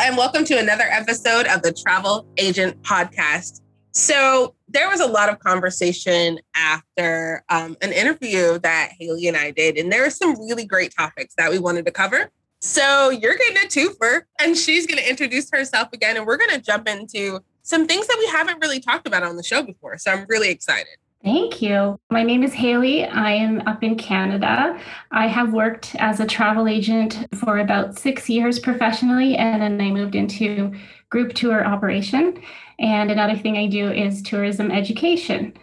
And welcome to another episode of the Travel Agent Podcast. So, there was a lot of conversation after um, an interview that Haley and I did, and there were some really great topics that we wanted to cover. So, you're getting a twofer, and she's going to introduce herself again, and we're going to jump into some things that we haven't really talked about on the show before. So, I'm really excited. Thank you. My name is Haley. I am up in Canada. I have worked as a travel agent for about six years professionally, and then I moved into group tour operation. And another thing I do is tourism education.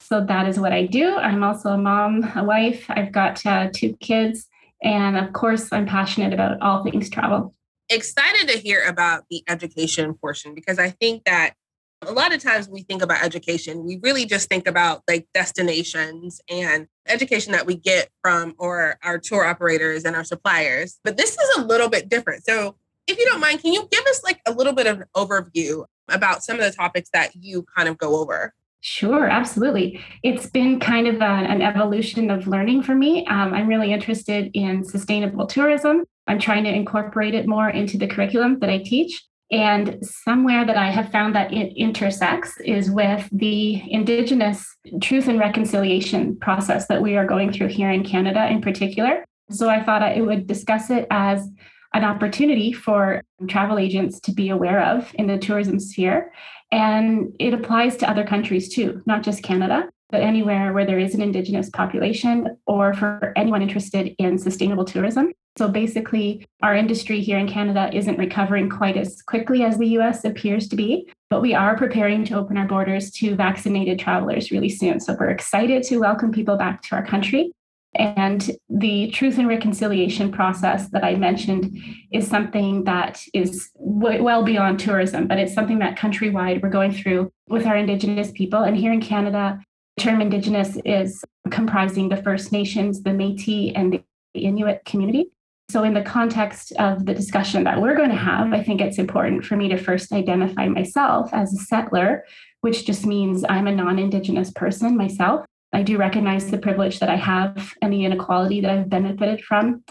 So that is what I do. I'm also a mom, a wife. I've got uh, two kids. And of course, I'm passionate about all things travel. Excited to hear about the education portion because I think that a lot of times when we think about education, we really just think about like destinations and education that we get from or our tour operators and our suppliers. But this is a little bit different. So if you don't mind, can you give us like a little bit of an overview about some of the topics that you kind of go over? Sure, absolutely. It's been kind of a, an evolution of learning for me. Um, I'm really interested in sustainable tourism. I'm trying to incorporate it more into the curriculum that I teach. And somewhere that I have found that it intersects is with the Indigenous truth and reconciliation process that we are going through here in Canada in particular. So I thought I would discuss it as an opportunity for travel agents to be aware of in the tourism sphere. And it applies to other countries too, not just Canada, but anywhere where there is an Indigenous population or for anyone interested in sustainable tourism. So basically, our industry here in Canada isn't recovering quite as quickly as the US appears to be, but we are preparing to open our borders to vaccinated travelers really soon. So we're excited to welcome people back to our country. And the truth and reconciliation process that I mentioned is something that is w- well beyond tourism, but it's something that countrywide we're going through with our Indigenous people. And here in Canada, the term Indigenous is comprising the First Nations, the Metis, and the Inuit community. So, in the context of the discussion that we're going to have, I think it's important for me to first identify myself as a settler, which just means I'm a non Indigenous person myself. I do recognize the privilege that I have and the inequality that I've benefited from.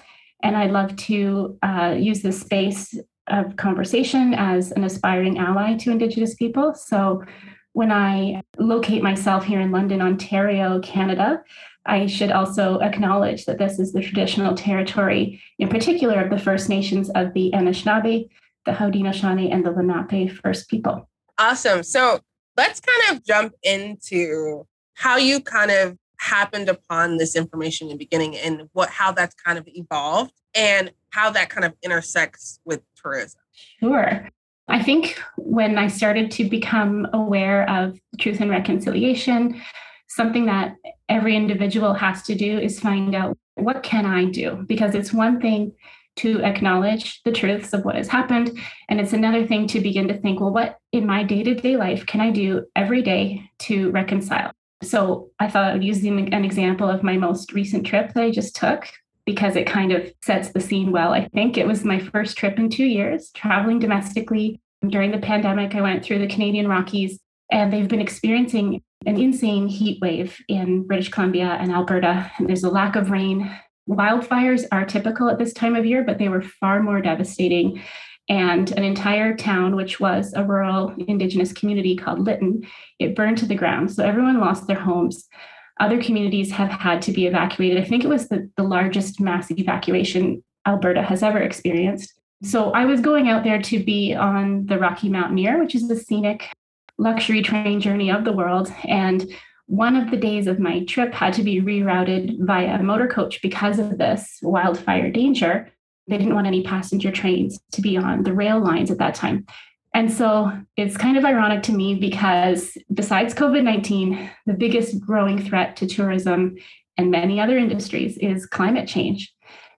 And I'd love to uh, use this space of conversation as an aspiring ally to Indigenous people. So, when I locate myself here in London, Ontario, Canada, I should also acknowledge that this is the traditional territory, in particular of the First Nations of the Anishinaabe, the Haudenosaunee, and the Lenape First People. Awesome. So let's kind of jump into how you kind of happened upon this information in the beginning and what how that's kind of evolved and how that kind of intersects with tourism. Sure. I think when I started to become aware of truth and reconciliation, something that every individual has to do is find out what can I do? Because it's one thing to acknowledge the truths of what has happened. And it's another thing to begin to think, well, what in my day to day life can I do every day to reconcile? So I thought I would use an example of my most recent trip that I just took because it kind of sets the scene well. I think it was my first trip in two years, traveling domestically. During the pandemic, I went through the Canadian Rockies, and they've been experiencing an insane heat wave in British Columbia and Alberta. And there's a lack of rain. Wildfires are typical at this time of year, but they were far more devastating. And an entire town, which was a rural Indigenous community called Lytton, it burned to the ground. So everyone lost their homes. Other communities have had to be evacuated. I think it was the, the largest mass evacuation Alberta has ever experienced. So I was going out there to be on the Rocky Mountaineer, which is a scenic luxury train journey of the world. And one of the days of my trip had to be rerouted via a motor coach because of this wildfire danger. They didn't want any passenger trains to be on the rail lines at that time. And so it's kind of ironic to me because besides COVID 19, the biggest growing threat to tourism and many other industries is climate change.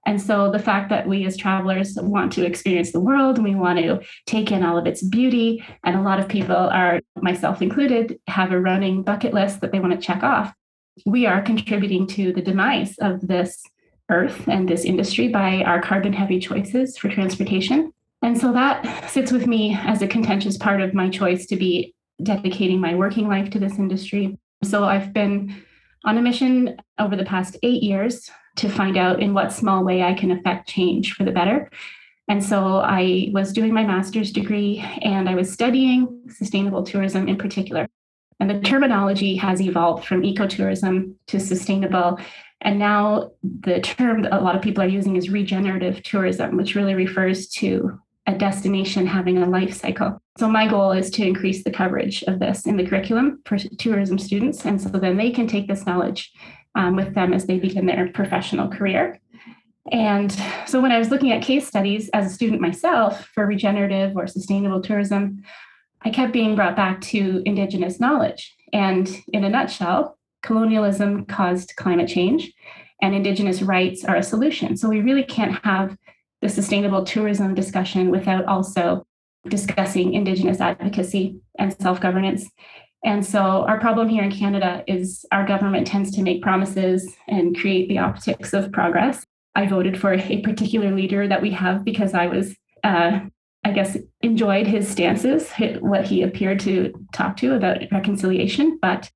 And so the fact that we as travelers want to experience the world, we want to take in all of its beauty, and a lot of people are, myself included, have a running bucket list that they want to check off. We are contributing to the demise of this earth and this industry by our carbon heavy choices for transportation. And so that sits with me as a contentious part of my choice to be dedicating my working life to this industry. So I've been on a mission over the past eight years to find out in what small way I can affect change for the better. And so I was doing my master's degree and I was studying sustainable tourism in particular. And the terminology has evolved from ecotourism to sustainable. And now the term that a lot of people are using is regenerative tourism, which really refers to a destination having a life cycle. So my goal is to increase the coverage of this in the curriculum for tourism students. And so then they can take this knowledge um, with them as they begin their professional career. And so when I was looking at case studies as a student myself for regenerative or sustainable tourism, I kept being brought back to Indigenous knowledge. And in a nutshell, colonialism caused climate change, and Indigenous rights are a solution. So we really can't have the sustainable tourism discussion without also discussing Indigenous advocacy and self governance. And so, our problem here in Canada is our government tends to make promises and create the optics of progress. I voted for a particular leader that we have because I was, uh, I guess, enjoyed his stances, what he appeared to talk to about reconciliation, but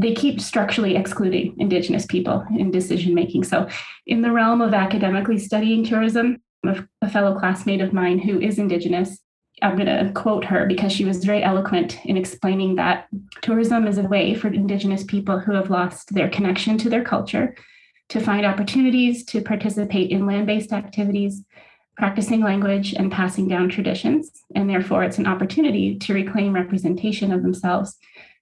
they keep structurally excluding Indigenous people in decision making. So, in the realm of academically studying tourism, a fellow classmate of mine who is Indigenous. I'm going to quote her because she was very eloquent in explaining that tourism is a way for Indigenous people who have lost their connection to their culture to find opportunities to participate in land based activities, practicing language, and passing down traditions. And therefore, it's an opportunity to reclaim representation of themselves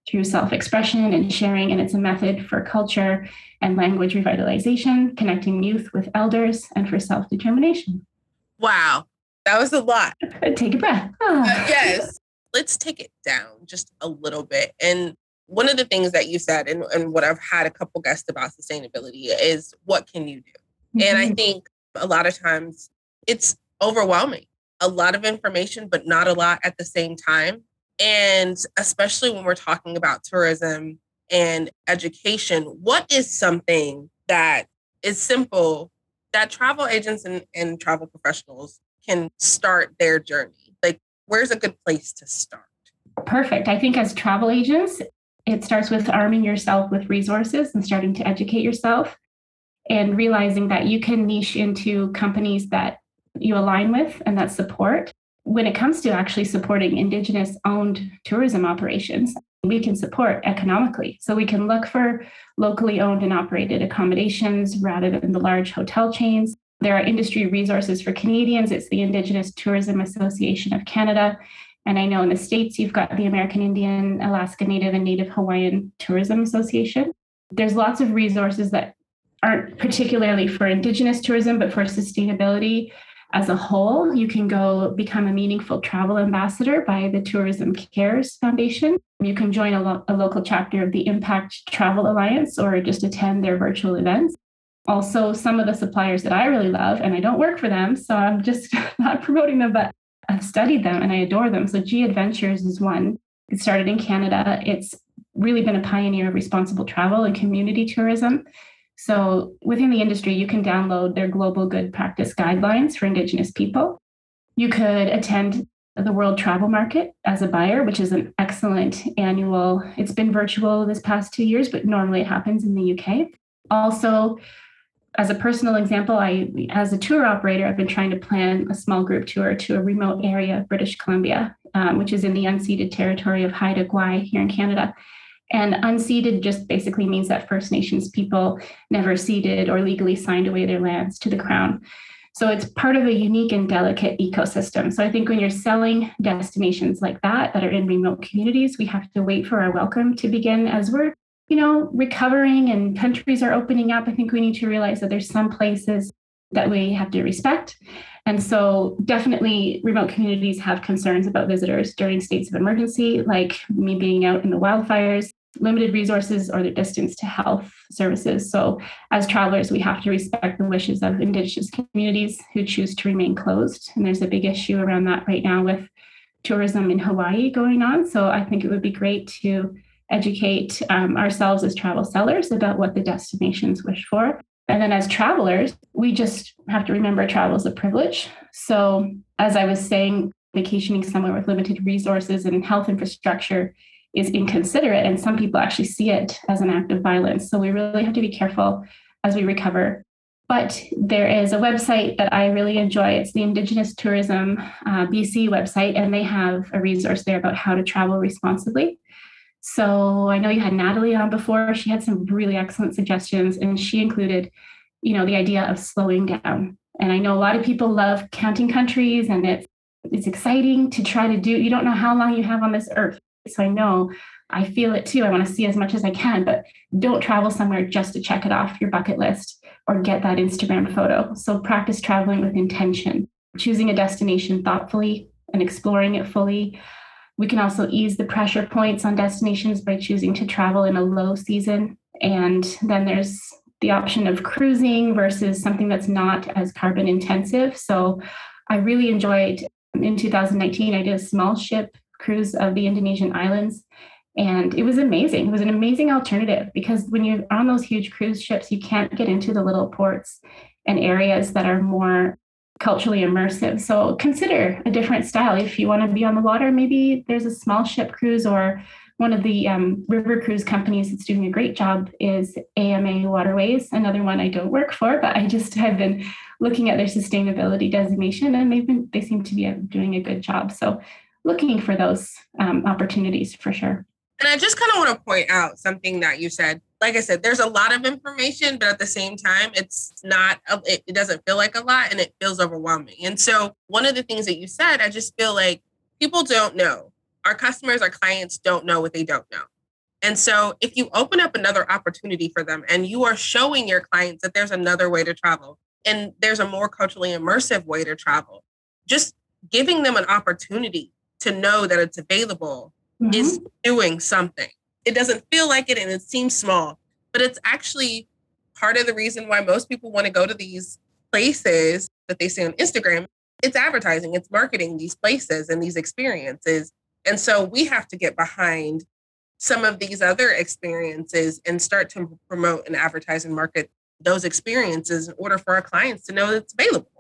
through self expression and sharing. And it's a method for culture and language revitalization, connecting youth with elders, and for self determination. Wow, that was a lot. Take a breath. Uh, yes. Let's take it down just a little bit. And one of the things that you said, and, and what I've had a couple guests about sustainability, is what can you do? Mm-hmm. And I mm-hmm. think a lot of times it's overwhelming. A lot of information, but not a lot at the same time. And especially when we're talking about tourism and education, what is something that is simple that travel agents and, and travel professionals can start their journey? Like, where's a good place to start? Perfect. I think as travel agents, it starts with arming yourself with resources and starting to educate yourself and realizing that you can niche into companies that you align with and that support when it comes to actually supporting Indigenous owned tourism operations, we can support economically. So we can look for locally owned and operated accommodations rather than the large hotel chains. There are industry resources for Canadians. It's the Indigenous Tourism Association of Canada. And I know in the States, you've got the American Indian, Alaska Native, and Native Hawaiian Tourism Association. There's lots of resources that aren't particularly for Indigenous tourism, but for sustainability as a whole, you can go become a meaningful travel ambassador by the Tourism Cares Foundation. You can join a, lo- a, local chapter of the Impact Travel Alliance or just attend their virtual events. Also, some of the suppliers that I really love, and I don't work for them, so I'm just not promoting them, but I've studied them and I adore them. So, G Adventures is one. It started in Canada. It's really been a pioneer of responsible travel and community tourism. So within the industry, you can download their global good practice guidelines for Indigenous people. You could attend the World Travel Market as a buyer, which is an excellent annual. It's been virtual this past two years, but normally it happens in the UK. Also, as a personal example, I, as a tour operator, I've been trying to plan a small group tour to a remote area of British Columbia, um, which is in the unceded territory of Haida Gwaii here in Canada. And unceded just basically means that First Nations people never ceded or legally signed away their lands to the Crown. So it's part of a unique and delicate ecosystem. So I think when you're selling destinations like that, that are in remote communities, we have to wait for our welcome to begin as we're, you know, recovering and countries are opening up. I think we need to realize that there's some places that we have to respect. And so, definitely, remote communities have concerns about visitors during states of emergency, like me being out in the wildfires limited resources or their distance to health services. So, as travelers, we have to respect the wishes of Indigenous communities who choose to remain closed. And there's a big issue around that right now with tourism in Hawaii going on. So, I think it would be great to educate um, ourselves as travel sellers about what the destinations wish for. And then as travelers, we just have to remember travel is a privilege. So, as I was saying, vacationing somewhere with limited resources and health infrastructure is inconsiderate. And some people actually see it as an act of violence. So, we really have to be careful as we recover. But there is a website that I really enjoy. It's the Indigenous Tourism uh, BC website, and they have a resource there about how to travel responsibly. So I know you had Natalie on before. She had some really excellent suggestions, and she included, you know, the idea of slowing down. And I know a lot of people love counting countries, and it's it's exciting to try to do. You don't know how long you have on this earth, so I know I feel it too. I want to see as much as I can, but don't travel somewhere just to check it off your bucket list or get that Instagram photo. So practice traveling with intention, choosing a destination thoughtfully and exploring it fully we can also ease the pressure points on destinations by choosing to travel in a low season. And then there's the option of cruising versus something that's not as carbon intensive. So I really enjoyed in 2019, I did a small ship cruise of the Indonesian islands. And it was amazing. It was an amazing alternative because when you're on those huge cruise ships, you can't get into the little ports and areas that are more culturally immersive. So consider a different style. If you want to be on the water, maybe there's a small ship cruise or one of the um, river cruise companies that's doing a great job is AMA Waterways, another one I don't work for, but I just have been looking at their sustainability designation and they've been they seem to be doing a good job. So looking for those um, opportunities for sure. And I just kind of want to point out something that you said like I said, there's a lot of information, but at the same time, it's not, it, it doesn't feel like a lot and it feels overwhelming. And so, one of the things that you said, I just feel like people don't know. Our customers, our clients don't know what they don't know. And so, if you open up another opportunity for them and you are showing your clients that there's another way to travel and there's a more culturally immersive way to travel, just giving them an opportunity to know that it's available mm-hmm. is doing something it doesn't feel like it and it seems small, but it's actually part of the reason why most people want to go to these places that they see on Instagram. It's advertising, it's marketing these places and these experiences. And so we have to get behind some of these other experiences and start to promote and advertise and market those experiences in order for our clients to know it's available.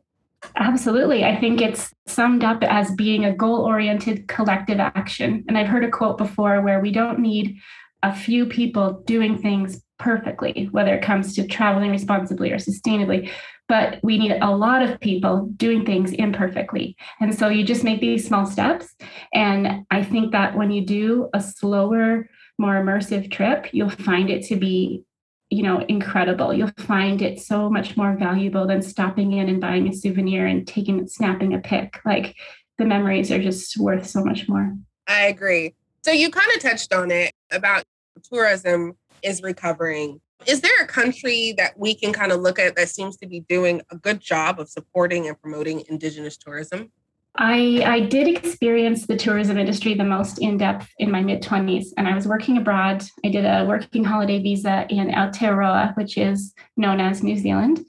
Absolutely. I think it's summed up as being a goal oriented collective action. And I've heard a quote before where we don't need a few people doing things perfectly, whether it comes to traveling responsibly or sustainably, but we need a lot of people doing things imperfectly. And so you just make these small steps. And I think that when you do a slower, more immersive trip, you'll find it to be you know incredible. You'll find it so much more valuable than stopping in and buying a souvenir and taking snapping a pic. Like the memories are just worth so much more. I agree. So you kind of touched on it about tourism is recovering. Is there a country that we can kind of look at that seems to be doing a good job of supporting and promoting indigenous tourism I, I did experience the tourism industry the most in depth in my mid 20s, and I was working abroad. I did a working holiday visa in Aotearoa, which is known as New Zealand.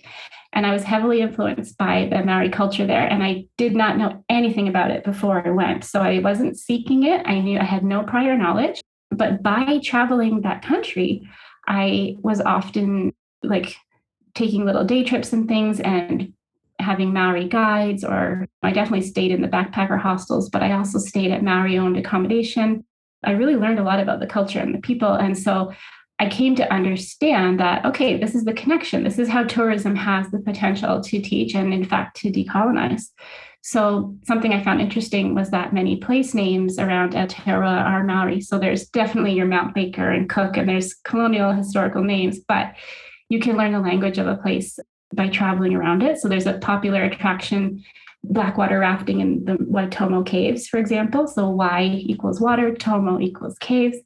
And I was heavily influenced by the Maori culture there, and I did not know anything about it before I went. So I wasn't seeking it. I knew I had no prior knowledge. But by traveling that country, I was often like taking little day trips and things and having Maori guides, or I definitely stayed in the backpacker hostels, but I also stayed at Maori owned accommodation. I really learned a lot about the culture and the people. And so I came to understand that, okay, this is the connection. This is how tourism has the potential to teach and, in fact, to decolonize. So, something I found interesting was that many place names around Aotearoa are Maori. So, there's definitely your Mount Baker and Cook, and there's colonial historical names, but you can learn the language of a place by traveling around it. So there's a popular attraction, blackwater rafting in the Waitomo caves, for example. So Wai equals water, Tomo equals caves.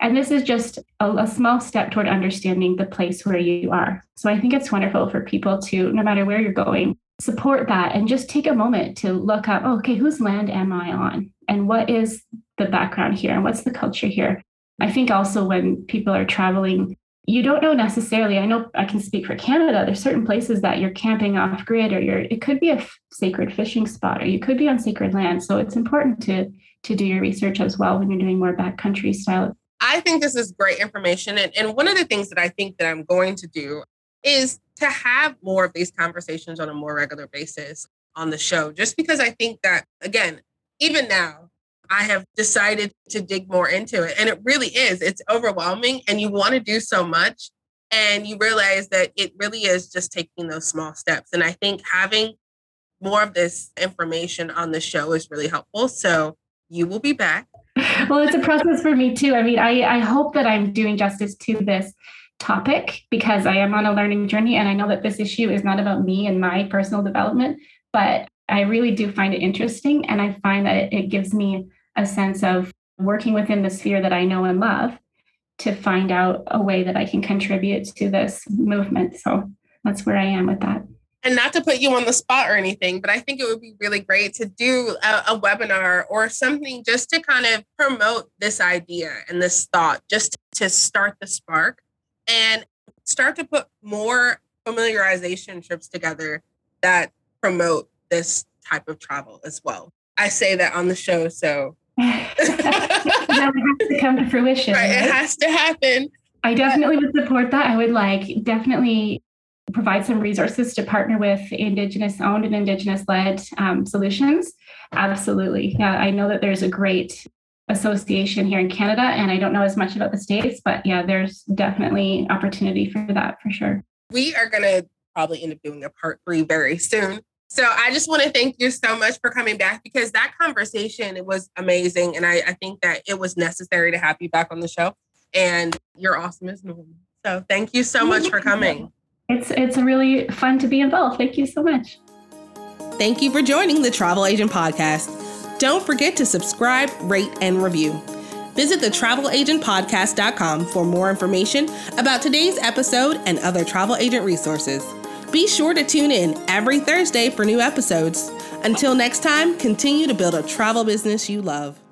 And this is just a, a, small step toward understanding the place where you are. So I think it's wonderful for people to, no matter where you're going, support that and just take a moment to look up, oh, okay, whose land am I on? And what is the background here? And what's the culture here? I think also when people are traveling, you don't know necessarily. I know I can speak for Canada. There's certain places that you're camping off grid, or you're. It could be a f- sacred fishing spot, or you could be on sacred land. So it's important to to do your research as well when you're doing more backcountry style. I think this is great information, and and one of the things that I think that I'm going to do is to have more of these conversations on a more regular basis on the show, just because I think that again, even now, I have decided to dig more into it. And it really is, it's overwhelming and you want to do so much. And you realize that it really is just taking those small steps. And I think having more of this information on the show is really helpful. So you will be back. Well, it's a process for me too. I mean, I, I hope that I'm doing justice to this topic because I am on a learning journey and I know that this issue is not about me and my personal development, but I really do find it interesting. And I find that it gives me a sense of working within the sphere that I know and love to find out a way that I can contribute to this movement. So that's where I am with that. And not to put you on the spot or anything, but I think it would be really great to do a, a webinar or something just to kind of promote this idea and this thought, just to start the spark and start to put more familiarization trips together that promote this type of travel as well. I say that on the show, so that has to come to fruition. Right, right? It has to happen. I definitely would support that. I would like definitely provide some resources to partner with Indigenous owned and Indigenous led um, solutions. Absolutely. Yeah, I know that there's a great association here in Canada, and I don't know as much about the States, but yeah, there's definitely opportunity for that for sure. We are going to probably end up doing a part three very soon so I just want to thank you so much for coming back because that conversation it was amazing, and I, I think that it was necessary to have you back on the show. And you're awesome as normal. So thank you so much for coming. It's it's really fun to be involved. Thank you so much. Thank you for joining the Travel Agent Podcast. Don't forget to subscribe, rate, and review. Visit the travelagentpodcast.com for more information about today's episode and other travel agent resources. Be sure to tune in every Thursday for new episodes. Until next time, continue to build a travel business you love.